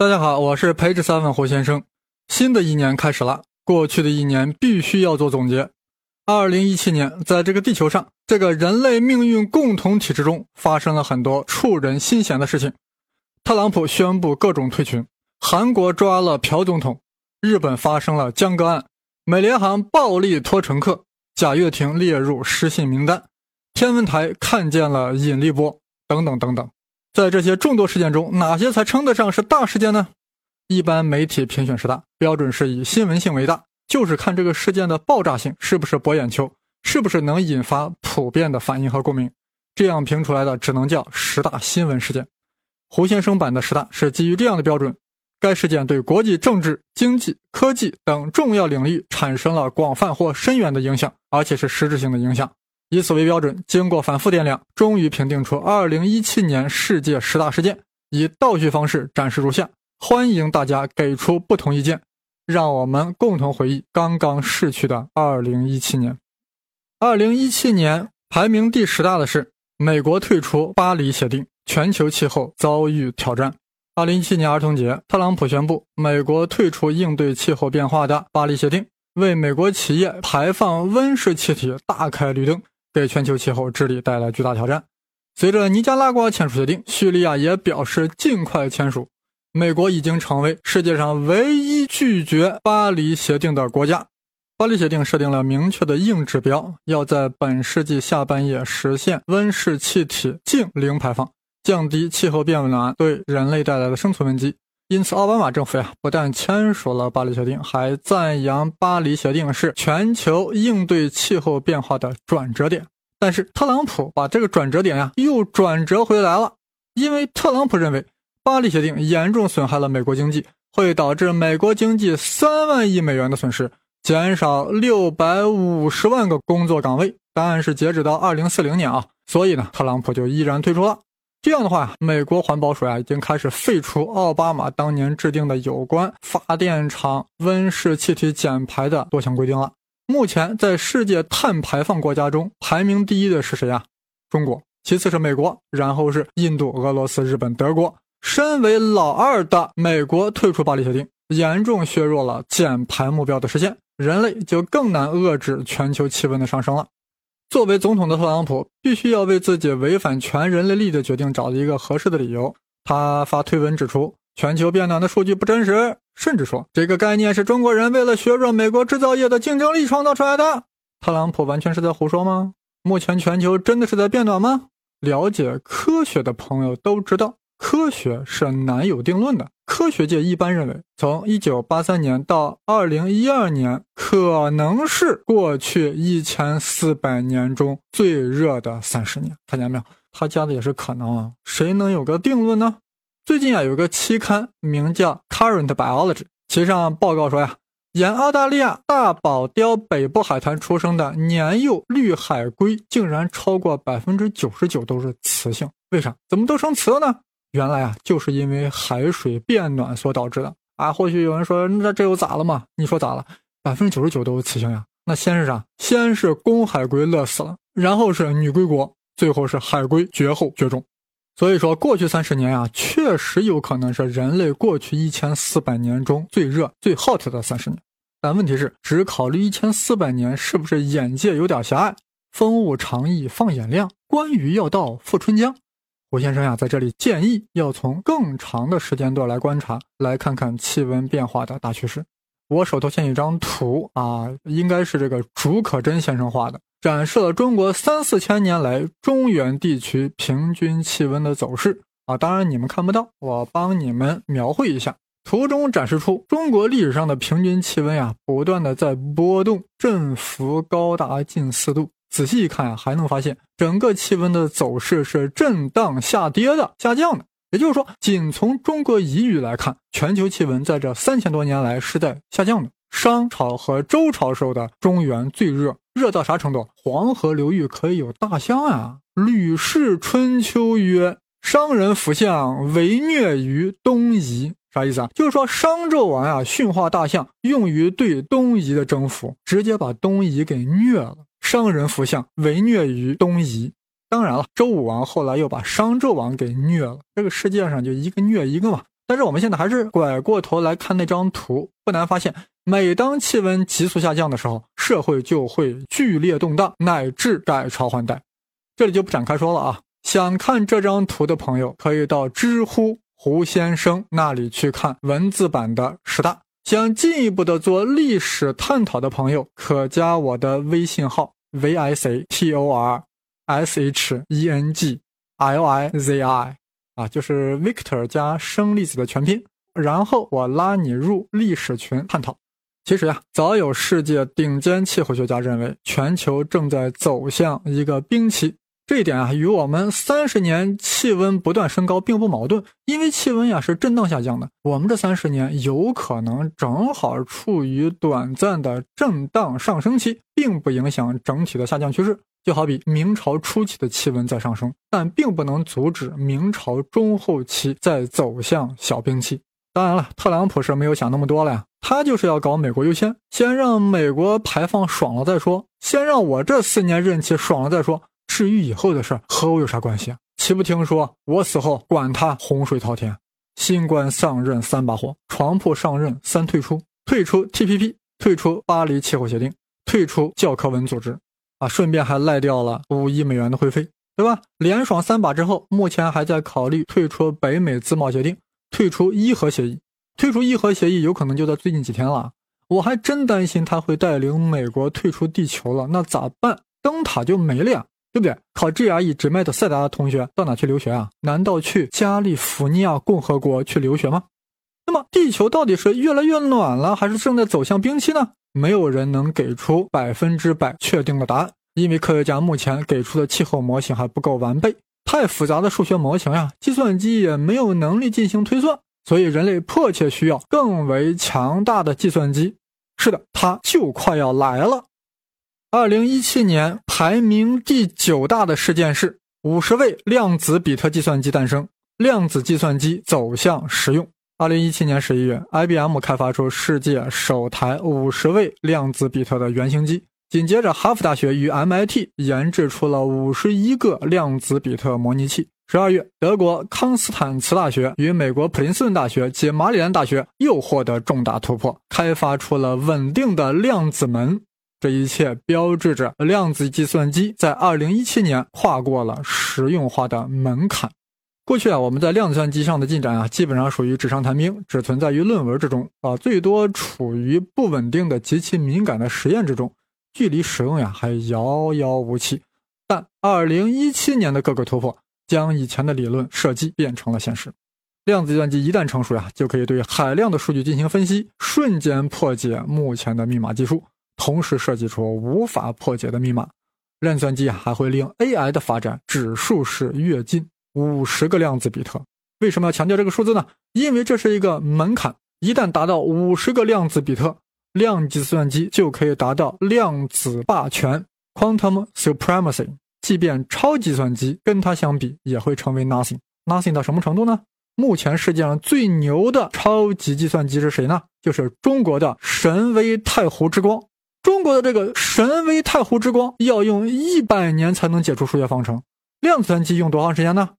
大家好，我是培智三问胡先生。新的一年开始了，过去的一年必须要做总结。二零一七年，在这个地球上，这个人类命运共同体之中，发生了很多触人心弦的事情。特朗普宣布各种退群，韩国抓了朴总统，日本发生了江歌案，美联航暴力拖乘客，贾跃亭列入失信名单，天文台看见了引力波，等等等等。在这些众多事件中，哪些才称得上是大事件呢？一般媒体评选十大标准是以新闻性为大，就是看这个事件的爆炸性是不是博眼球，是不是能引发普遍的反应和共鸣。这样评出来的只能叫十大新闻事件。胡先生版的十大是基于这样的标准：该事件对国际政治、经济、科技等重要领域产生了广泛或深远的影响，而且是实质性的影响。以此为标准，经过反复掂量，终于评定出2017年世界十大事件，以倒叙方式展示如下。欢迎大家给出不同意见，让我们共同回忆刚刚逝去的2017年。2017年排名第十大的是美国退出巴黎协定，全球气候遭遇挑战。2017年儿童节，特朗普宣布美国退出应对气候变化的巴黎协定，为美国企业排放温室气体大开绿灯，给全球气候治理带来巨大挑战。随着尼加拉瓜签署协定，叙利亚也表示尽快签署。美国已经成为世界上唯一拒绝巴黎协定的国家。巴黎协定设定了明确的硬指标，要在本世纪下半叶实现温室气体净零排放，降低气候变暖对人类带来的生存危机。因此，奥巴马政府呀，不但签署了巴黎协定，还赞扬巴黎协定是全球应对气候变化的转折点。但是，特朗普把这个转折点呀，又转折回来了，因为特朗普认为。巴黎协定严重损害了美国经济，会导致美国经济三万亿美元的损失，减少六百五十万个工作岗位。答案是截止到二零四零年啊，所以呢，特朗普就毅然退出了。这样的话，美国环保署啊已经开始废除奥巴马当年制定的有关发电厂温室气体减排的多项规定了。目前在世界碳排放国家中排名第一的是谁啊？中国，其次是美国，然后是印度、俄罗斯、日本、德国。身为老二的美国退出巴黎协定，严重削弱了减排目标的实现，人类就更难遏制全球气温的上升了。作为总统的特朗普，必须要为自己违反全人类利益的决定找一个合适的理由。他发推文指出，全球变暖的数据不真实，甚至说这个概念是中国人为了削弱美国制造业的竞争力创造出来的。特朗普完全是在胡说吗？目前全球真的是在变暖吗？了解科学的朋友都知道。科学是难有定论的。科学界一般认为，从1983年到2012年，可能是过去1400年中最热的30年。看见没有？他加的也是可能啊，谁能有个定论呢？最近啊，有个期刊名叫《Current Biology》，其上报告说呀，沿澳大利亚大堡礁北部海滩出生的年幼绿海龟，竟然超过百分之九十九都是雌性。为啥？怎么都生雌了呢？原来啊，就是因为海水变暖所导致的啊。或许有人说，那这又咋了嘛？你说咋了？百分之九十九都是雌性呀。那先是啥？先是公海龟乐死了，然后是女龟国，最后是海龟绝后绝种。所以说，过去三十年啊，确实有可能是人类过去一千四百年中最热、最 hot 的三十年。但问题是，只考虑一千四百年，是不是眼界有点狭隘？风物长宜放眼量，关羽要到富春江。胡先生呀，在这里建议要从更长的时间段来观察，来看看气温变化的大趋势。我手头现一张图啊，应该是这个竺可桢先生画的，展示了中国三四千年来中原地区平均气温的走势啊。当然你们看不到，我帮你们描绘一下。图中展示出中国历史上的平均气温呀，不断的在波动，振幅高达近四度。仔细一看啊，还能发现整个气温的走势是震荡下跌的、下降的。也就是说，仅从中国彝语来看，全球气温在这三千多年来是在下降的。商朝和周朝时候的中原最热，热到啥程度？黄河流域可以有大象啊！《吕氏春秋》曰：“商人服相为虐于东夷。”啥意思啊？就是说商纣王啊驯化大象，用于对东夷的征服，直接把东夷给虐了。商人服相为虐于东夷。当然了，周武王后来又把商纣王给虐了。这个世界上就一个虐一个嘛。但是我们现在还是拐过头来看那张图，不难发现，每当气温急速下降的时候，社会就会剧烈动荡，乃至改朝换代。这里就不展开说了啊。想看这张图的朋友，可以到知乎胡先生那里去看文字版的十大。想进一步的做历史探讨的朋友，可加我的微信号 v i c t o r s h e n g l i z i。啊，就是 Victor 加生粒子的全拼，然后我拉你入历史群探讨。其实呀，早有世界顶尖气候学家认为，全球正在走向一个冰期。这一点啊，与我们三十年气温不断升高并不矛盾，因为气温呀是震荡下降的。我们这三十年有可能正好处于短暂的震荡上升期，并不影响整体的下降趋势。就好比明朝初期的气温在上升，但并不能阻止明朝中后期在走向小冰期。当然了，特朗普是没有想那么多了呀，他就是要搞美国优先，先让美国排放爽了再说，先让我这四年任期爽了再说。至于以后的事和我有啥关系啊？岂不听说我死后管他洪水滔天？新官上任三把火，床铺上任三退出：退出 TPP，退出巴黎气候协定，退出教科文组织。啊，顺便还赖掉了五亿美元的会费，对吧？连爽三把之后，目前还在考虑退出北美自贸协定，退出伊核协议。退出伊核协议有可能就在最近几天了。我还真担心他会带领美国退出地球了，那咋办？灯塔就没了呀，对不对？考 GRE 只卖的塞达的同学到哪去留学啊？难道去加利福尼亚共和国去留学吗？那么地球到底是越来越暖了，还是正在走向冰期呢？没有人能给出百分之百确定的答案，因为科学家目前给出的气候模型还不够完备，太复杂的数学模型呀，计算机也没有能力进行推算，所以人类迫切需要更为强大的计算机。是的，它就快要来了。二零一七年排名第九大的事件是五十位量子比特计算机诞生，量子计算机走向实用。二零一七年十一月，IBM 开发出世界首台五十位量子比特的原型机。紧接着，哈佛大学与 MIT 研制出了五十一个量子比特模拟器。十二月，德国康斯坦茨大学与美国普林斯顿大学及马里兰大学又获得重大突破，开发出了稳定的量子门。这一切标志着量子计算机在二零一七年跨过了实用化的门槛。过去啊，我们在量子计算机上的进展啊，基本上属于纸上谈兵，只存在于论文之中啊，最多处于不稳定的、极其敏感的实验之中，距离使用呀还遥遥无期。但2017年的各个突破，将以前的理论设计变成了现实。量子计算机一旦成熟呀，就可以对海量的数据进行分析，瞬间破解目前的密码技术，同时设计出无法破解的密码。量子计算机还会令 AI 的发展指数式跃进。五十个量子比特，为什么要强调这个数字呢？因为这是一个门槛，一旦达到五十个量子比特，量子计算机就可以达到量子霸权 （quantum supremacy）。即便超级计算机跟它相比，也会成为 nothing。nothing 到什么程度呢？目前世界上最牛的超级计算机是谁呢？就是中国的神威太湖之光。中国的这个神威太湖之光要用一百年才能解出数学方程，量子计算机用多长时间呢？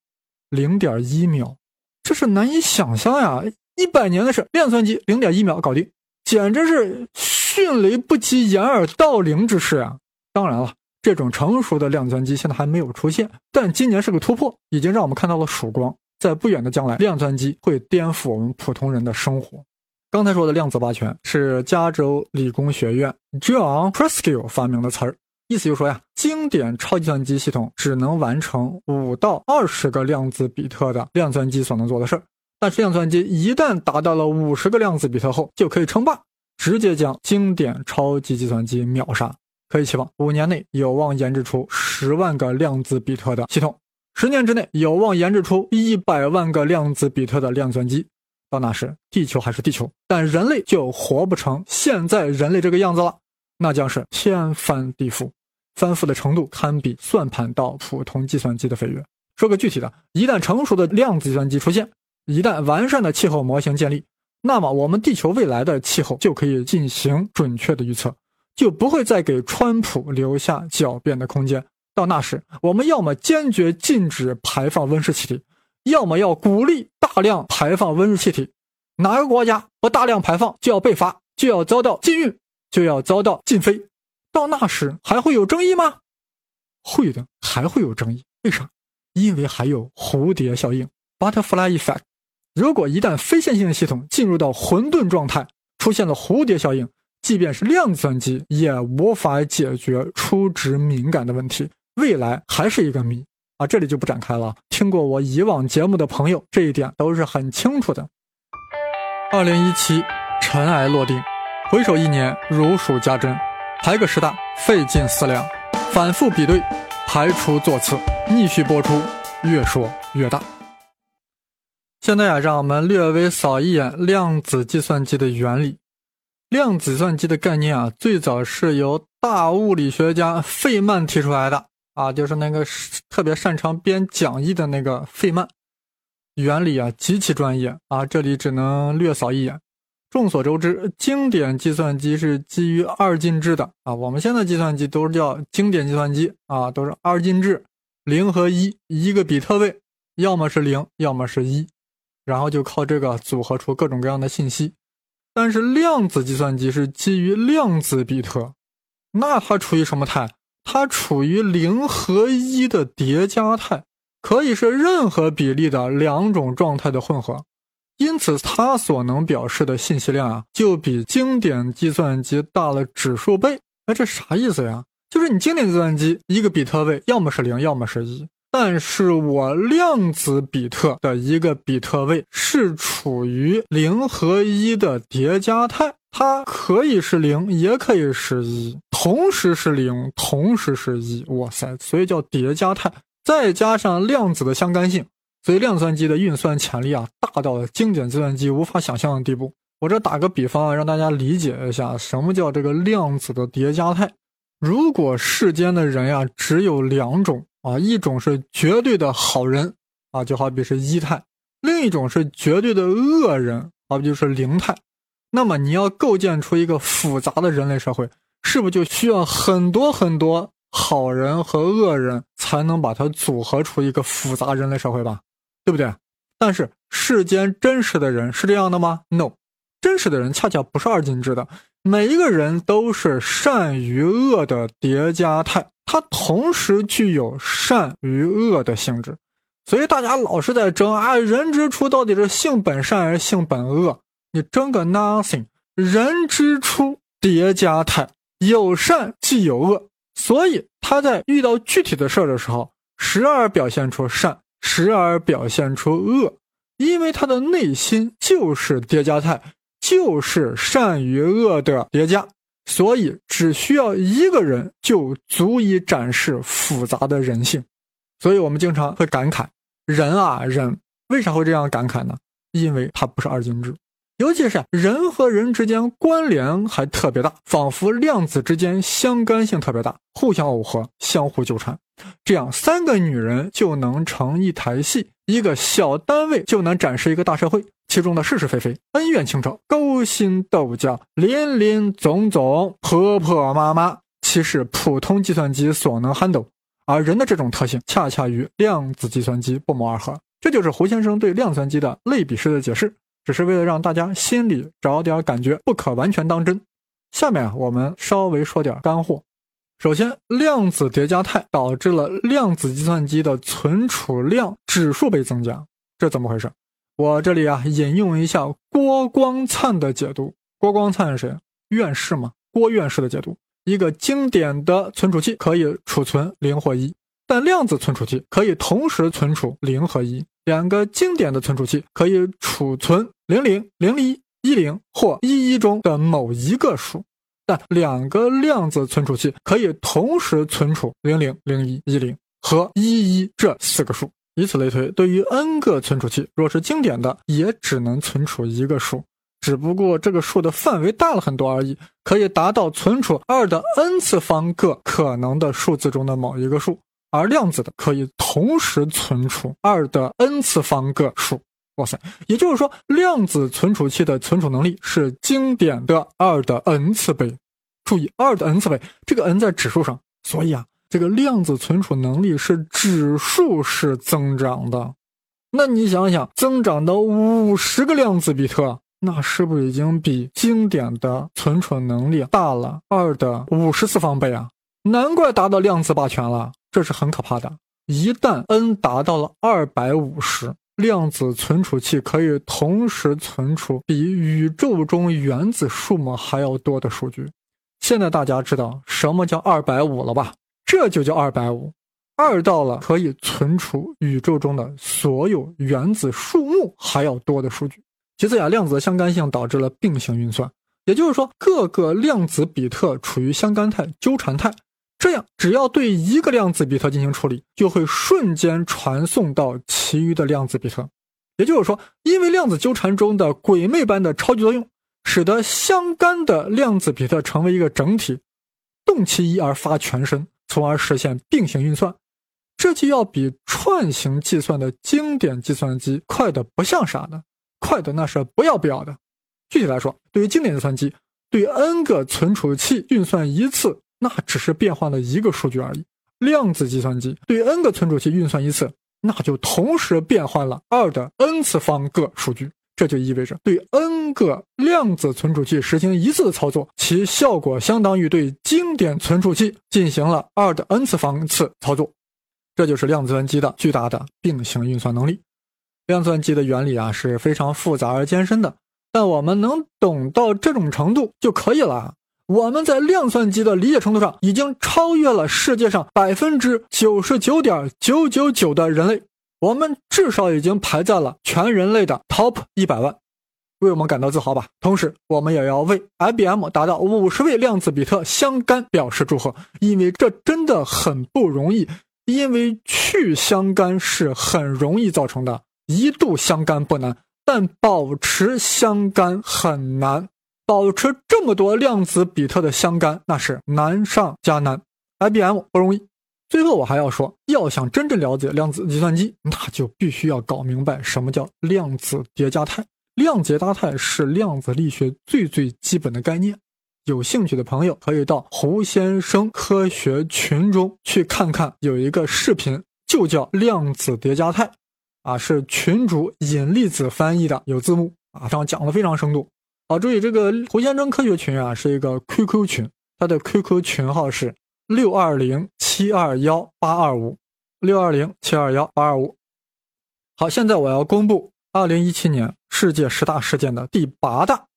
零点一秒，这是难以想象呀！一百年的事，量子算机零点一秒搞定，简直是迅雷不及掩耳盗铃之势啊！当然了，这种成熟的量子算机现在还没有出现，但今年是个突破，已经让我们看到了曙光。在不远的将来，量子算机会颠覆我们普通人的生活。刚才说的量子霸权是加州理工学院 John Preskill 发明的词儿。意思就是说呀，经典超计算机系统只能完成五到二十个量子比特的量计算机所能做的事儿，但是量算机一旦达到了五十个量子比特后，就可以称霸，直接将经典超级计算机秒杀。可以期望五年内有望研制出十万个量子比特的系统，十年之内有望研制出一百万个量子比特的量计算机。到那时，地球还是地球，但人类就活不成现在人类这个样子了，那将是天翻地覆。翻覆的程度堪比算盘到普通计算机的飞跃。说个具体的，一旦成熟的量子计算机出现，一旦完善的气候模型建立，那么我们地球未来的气候就可以进行准确的预测，就不会再给川普留下狡辩的空间。到那时，我们要么坚决禁止排放温室气体，要么要鼓励大量排放温室气体。哪个国家不大量排放，就要被罚，就要遭到禁运，就要遭到禁飞。到那时还会有争议吗？会的，还会有争议。为啥？因为还有蝴蝶效应 （butterfly effect）。如果一旦非线性的系统进入到混沌状态，出现了蝴蝶效应，即便是量子计算机也无法解决初值敏感的问题，未来还是一个谜啊！这里就不展开了。听过我以往节目的朋友，这一点都是很清楚的。二零一七，尘埃落定，回首一年，如数家珍，排个十大，费尽思量，反复比对，排除座次，逆序播出，越说越大。现在啊，让我们略微扫一眼量子计算机的原理。量子计算机的概念啊，最早是由大物理学家费曼提出来的啊，就是那个特别擅长编讲义的那个费曼。原理啊极其专业啊，这里只能略扫一眼。众所周知，经典计算机是基于二进制的啊，我们现在计算机都是叫经典计算机啊，都是二进制，零和一，一个比特位要么是零，要么是一，然后就靠这个组合出各种各样的信息。但是量子计算机是基于量子比特，那它处于什么态？它处于零和一的叠加态，可以是任何比例的两种状态的混合，因此它所能表示的信息量啊，就比经典计算机大了指数倍。哎，这啥意思呀？就是你经典计算机一个比特位要么是零，要么是一。但是我量子比特的一个比特位是处于零和一的叠加态，它可以是零，也可以是一，同时是零，同时是一。哇塞，所以叫叠加态。再加上量子的相干性，所以量子计算机的运算潜力啊，大到了经典计算机无法想象的地步。我这打个比方啊，让大家理解一下什么叫这个量子的叠加态。如果世间的人呀，只有两种。啊，一种是绝对的好人啊，就好比是一态；另一种是绝对的恶人，好比就是零态。那么你要构建出一个复杂的人类社会，是不是就需要很多很多好人和恶人才能把它组合出一个复杂人类社会吧？对不对？但是世间真实的人是这样的吗？No，真实的人恰恰不是二进制的，每一个人都是善与恶的叠加态。它同时具有善与恶的性质，所以大家老是在争啊，人之初到底是性本善还是性本恶？你争个 nothing！人之初叠加态，有善即有恶，所以他在遇到具体的事儿的时候，时而表现出善，时而表现出恶，因为他的内心就是叠加态，就是善与恶的叠加。所以，只需要一个人就足以展示复杂的人性。所以我们经常会感慨：人啊，人为啥会这样感慨呢？因为它不是二进制，尤其是人和人之间关联还特别大，仿佛量子之间相干性特别大，互相耦合，相互纠缠。这样，三个女人就能成一台戏，一个小单位就能展示一个大社会。其中的是是非非、恩怨情仇、勾心斗角、林林总总、婆婆妈妈，其实普通计算机所能撼动而人的这种特性恰恰与量子计算机不谋而合。这就是胡先生对量子计算机的类比式的解释，只是为了让大家心里找点感觉，不可完全当真。下面啊，我们稍微说点干货。首先，量子叠加态导致了量子计算机的存储量指数倍增加，这怎么回事？我这里啊，引用一下郭光灿的解读。郭光灿是谁？院士嘛，郭院士的解读。一个经典的存储器可以储存零或一，但量子存储器可以同时存储零和一。两个经典的存储器可以储存零零、零一、一零或一一中的某一个数，但两个量子存储器可以同时存储零零、零一、一零和一一这四个数。以此类推，对于 n 个存储器，若是经典的，也只能存储一个数，只不过这个数的范围大了很多而已，可以达到存储二的 n 次方个可能的数字中的某一个数。而量子的可以同时存储二的 n 次方个数。哇塞，也就是说，量子存储器的存储能力是经典的二的 n 次倍。注意，二的 n 次倍，这个 n 在指数上，所以啊。这个量子存储能力是指数式增长的，那你想想，增长到五十个量子比特，那是不是已经比经典的存储能力大了二的五十次方倍啊？难怪达到量子霸权了，这是很可怕的。一旦 n 达到了二百五十，量子存储器可以同时存储比宇宙中原子数目还要多的数据。现在大家知道什么叫二百五了吧？这就叫二百五。二到了可以存储宇宙中的所有原子数目还要多的数据。其次呀，量子相干性导致了并行运算，也就是说各个量子比特处于相干态、纠缠态，这样只要对一个量子比特进行处理，就会瞬间传送到其余的量子比特。也就是说，因为量子纠缠中的鬼魅般的超级作用，使得相干的量子比特成为一个整体，动其一而发全身，从而实现并行运算。这就要比串行计算的经典计算机快的不像啥的，快的那是不要不要的。具体来说，对于经典计算机，对 n 个存储器运算一次，那只是变换了一个数据而已；量子计算机对 n 个存储器运算一次，那就同时变换了二的 n 次方个数据。这就意味着，对 n 个量子存储器实行一次的操作，其效果相当于对经典存储器进行了二的 n 次方次操作。这就是量子计算机的巨大的并行运算能力。量子计算机的原理啊是非常复杂而艰深的，但我们能懂到这种程度就可以了。我们在量算机的理解程度上已经超越了世界上百分之九十九点九九九的人类，我们至少已经排在了全人类的 top 一百万，为我们感到自豪吧。同时，我们也要为 IBM 达到五十位量子比特相干表示祝贺，因为这真的很不容易。因为去相干是很容易造成的，一度相干不难，但保持相干很难。保持这么多量子比特的相干，那是难上加难。IBM 不容易。最后我还要说，要想真正了解量子计算机，那就必须要搞明白什么叫量子叠加态。量子叠加态是量子力学最最基本的概念。有兴趣的朋友可以到胡先生科学群中去看看，有一个视频就叫量子叠加态，啊，是群主引力子翻译的，有字幕啊，上讲的非常生动。啊，注意这个胡先生科学群啊是一个 QQ 群，它的 QQ 群号是六二零七二幺八二五六二零七二幺八二五。好，现在我要公布二零一七年世界十大事件的第八大。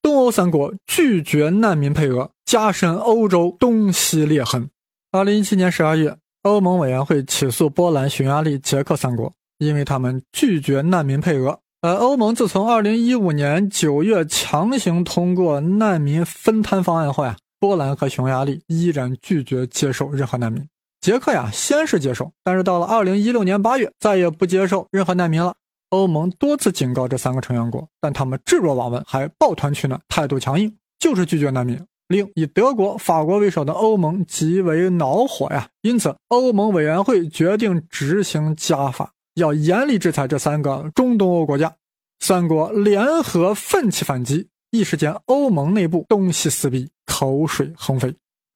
东欧三国拒绝难民配额，加深欧洲东西裂痕。二零一七年十二月，欧盟委员会起诉波兰、匈牙利、捷克三国，因为他们拒绝难民配额。而欧盟自从二零一五年九月强行通过难民分摊方案后呀，波兰和匈牙利依然拒绝接受任何难民。捷克呀，先是接受，但是到了二零一六年八月，再也不接受任何难民了。欧盟多次警告这三个成员国，但他们置若罔闻，还抱团取暖，态度强硬，就是拒绝难民，令以德国、法国为首的欧盟极为恼火呀。因此，欧盟委员会决定执行加法，要严厉制裁这三个中东欧国家。三国联合奋起反击，一时间欧盟内部东西撕逼，口水横飞。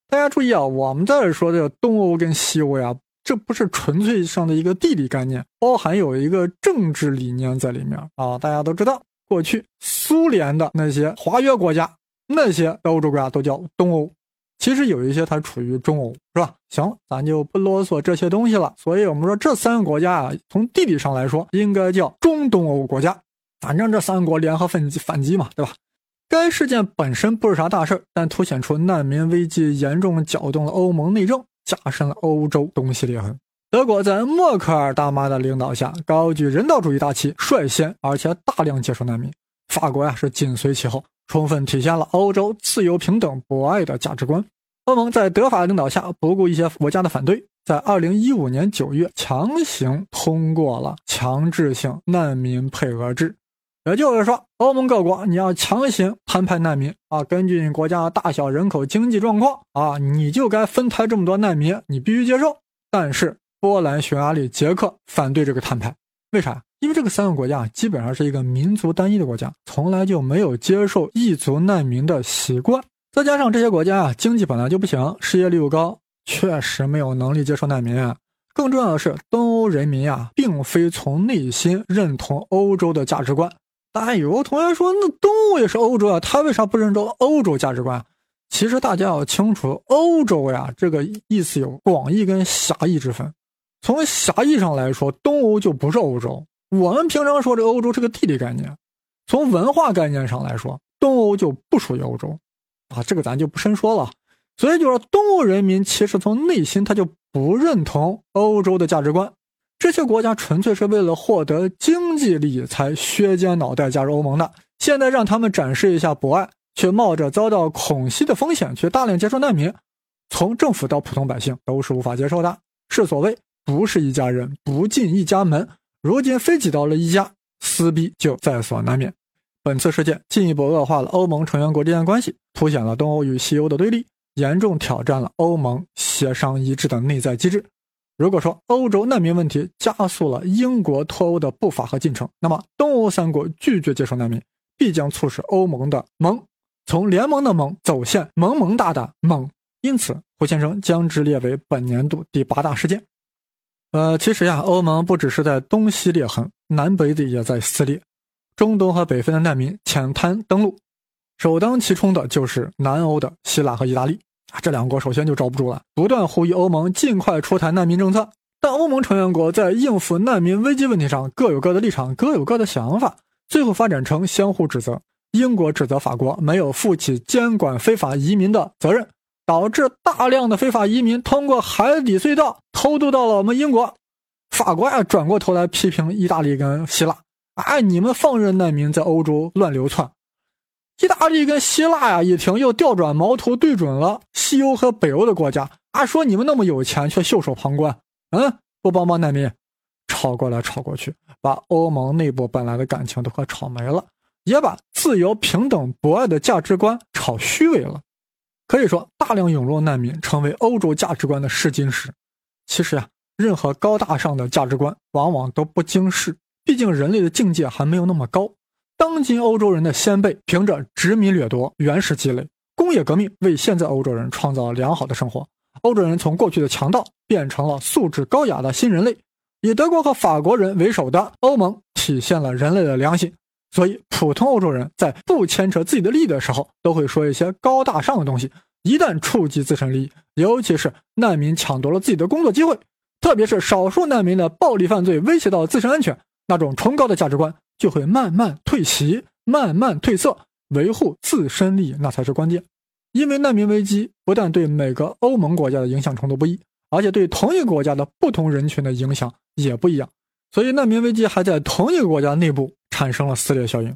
大家注意啊，我们在这说的东欧跟西欧呀。这不是纯粹上的一个地理概念，包含有一个政治理念在里面啊！大家都知道，过去苏联的那些华约国家，那些欧洲国家都叫东欧，其实有一些它处于中欧，是吧？行，咱就不啰嗦这些东西了。所以我们说这三个国家啊，从地理上来说，应该叫中东欧国家。反正这三国联合反击反击嘛，对吧？该事件本身不是啥大事儿但凸显出难民危机严重搅动了欧盟内政。加深了欧洲东西裂痕。德国在默克尔大妈的领导下，高举人道主义大旗，率先而且大量接收难民。法国呀是紧随其后，充分体现了欧洲自由、平等、博爱的价值观。欧盟在德法领导下，不顾一些国家的反对，在二零一五年九月强行通过了强制性难民配额制。也就是说，欧盟各国你要强行摊派难民啊，根据你国家大小、人口、经济状况啊，你就该分摊这么多难民，你必须接受。但是波兰、匈牙利、捷克反对这个摊派，为啥？因为这个三个国家基本上是一个民族单一的国家，从来就没有接受异族难民的习惯。再加上这些国家啊，经济本来就不行，失业率又高，确实没有能力接受难民。更重要的是，东欧人民啊，并非从内心认同欧洲的价值观。但有个同学说，那东欧也是欧洲啊，他为啥不认同欧洲价值观？其实大家要清楚，欧洲呀，这个意思有广义跟狭义之分。从狭义上来说，东欧就不是欧洲。我们平常说这欧洲是个地理概念，从文化概念上来说，东欧就不属于欧洲，啊，这个咱就不深说了。所以就说，东欧人民其实从内心他就不认同欧洲的价值观，这些国家纯粹是为了获得经济利益才削尖脑袋加入欧盟的。现在让他们展示一下博爱，却冒着遭到恐袭的风险去大量接收难民，从政府到普通百姓都是无法接受的。是所谓不是一家人不进一家门。如今非挤到了一家，撕逼就在所难免。本次事件进一步恶化了欧盟成员国之间的关系，凸显了东欧与西欧的对立，严重挑战了欧盟协商一致的内在机制。如果说欧洲难民问题加速了英国脱欧的步伐和进程，那么东欧三国拒绝接收难民，必将促使欧盟的盟从联盟的盟走向萌萌哒的盟。因此，胡先生将之列为本年度第八大事件。呃，其实呀，欧盟不只是在东西裂痕，南北的也在撕裂。中东和北非的难民浅滩登陆，首当其冲的就是南欧的希腊和意大利啊，这两国首先就招不住了，不断呼吁欧盟尽快出台难民政策。但欧盟成员国在应付难民危机问题上各有各的立场，各有各的想法，最后发展成相互指责。英国指责法国没有负起监管非法移民的责任。导致大量的非法移民通过海底隧道偷渡到了我们英国，法国呀转过头来批评意大利跟希腊，哎，你们放任难民在欧洲乱流窜。意大利跟希腊呀一听，又调转矛头对准了西欧和北欧的国家，啊，说你们那么有钱却袖手旁观，嗯，不帮帮难民，吵过来吵过去，把欧盟内部本来的感情都快吵没了，也把自由、平等、博爱的价值观吵虚伪了。可以说，大量涌入难民成为欧洲价值观的试金石。其实呀，任何高大上的价值观往往都不经世，毕竟人类的境界还没有那么高。当今欧洲人的先辈凭着殖民掠夺、原始积累、工业革命，为现在欧洲人创造了良好的生活。欧洲人从过去的强盗变成了素质高雅的新人类。以德国和法国人为首的欧盟体现了人类的良心。所以，普通欧洲人在不牵扯自己的利益的时候，都会说一些高大上的东西。一旦触及自身利益，尤其是难民抢夺了自己的工作机会，特别是少数难民的暴力犯罪威胁到自身安全，那种崇高的价值观就会慢慢退席、慢慢褪色。维护自身利益，那才是关键。因为难民危机不但对每个欧盟国家的影响程度不一，而且对同一个国家的不同人群的影响也不一样。所以，难民危机还在同一个国家内部。产生了撕裂效应，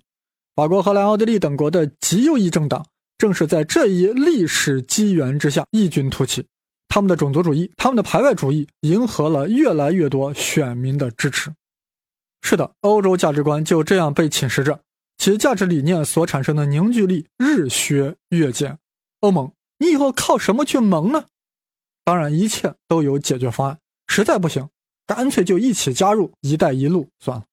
法国、荷兰、奥地利等国的极右翼政党正是在这一历史机缘之下异军突起，他们的种族主义、他们的排外主义迎合了越来越多选民的支持。是的，欧洲价值观就这样被侵蚀着，其价值理念所产生的凝聚力日削月减。欧盟，你以后靠什么去盟呢？当然，一切都有解决方案。实在不行，干脆就一起加入“一带一路”算了。